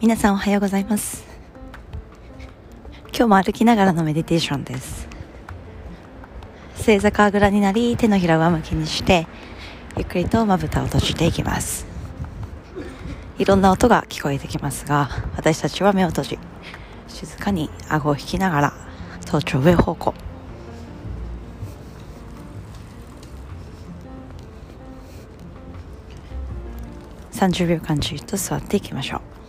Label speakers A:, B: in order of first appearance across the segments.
A: 皆さんおはようございます。今日も歩きながらのメディテーションです。正座かあぐらになり手のひらを上向きにしてゆっくりとまぶたを閉じていきます。いろんな音が聞こえてきますが私たちは目を閉じ静かに顎を引きながら頭頂上方向。30秒間じっと座っていきましょう。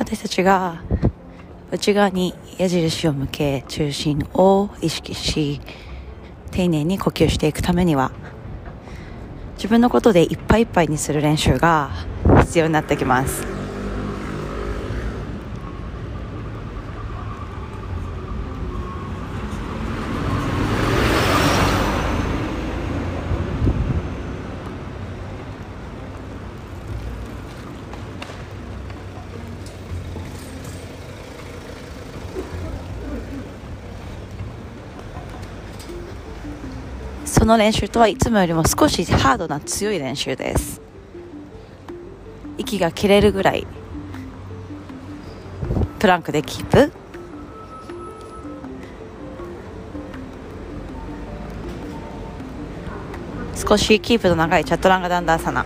A: 私たちが内側に矢印を向け中心を意識し丁寧に呼吸していくためには自分のことでいっぱいいっぱいにする練習が必要になってきます。その練習とはいつもよりも少しハードな強い練習です。息が切れるぐらいプランクでキープ。少しキープの長いチャットランガダンダーサナ。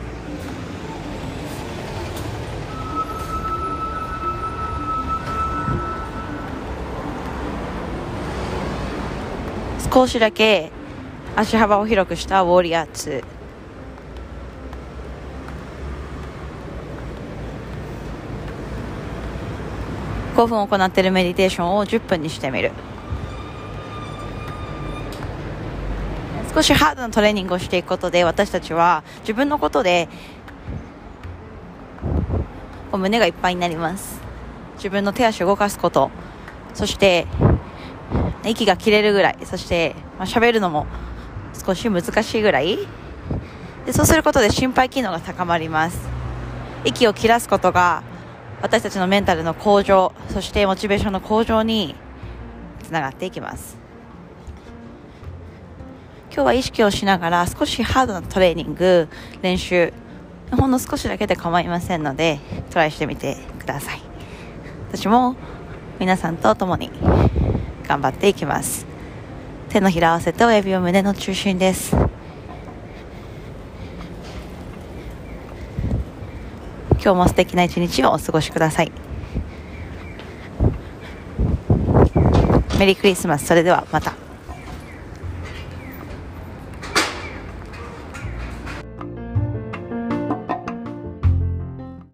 A: 少しだけ足幅を広くしたウォリアー25分行っているメディテーションを10分にしてみる。少しハードなトレーニングをしていくことで私たちは自分のことで胸がいっぱいになります。自分の手足を動かすこと。そして息が切れるぐらい。そしてまあ、喋るのも少し難しいぐらい。でそうすることで心肺機能が高まります。息を切らすことが私たちのメンタルの向上そしてモチベーションの向上につながっていきます。今日は意識をしながら少しハードなトレーニング練習ほんの少しだけで構いませんのでトライしてみてください。私も皆さんと共に頑張っていきます。手のひら合わせて親指を胸の中心です。今日も素敵な一日をお過ごしください。メリークリスマス。それではまた。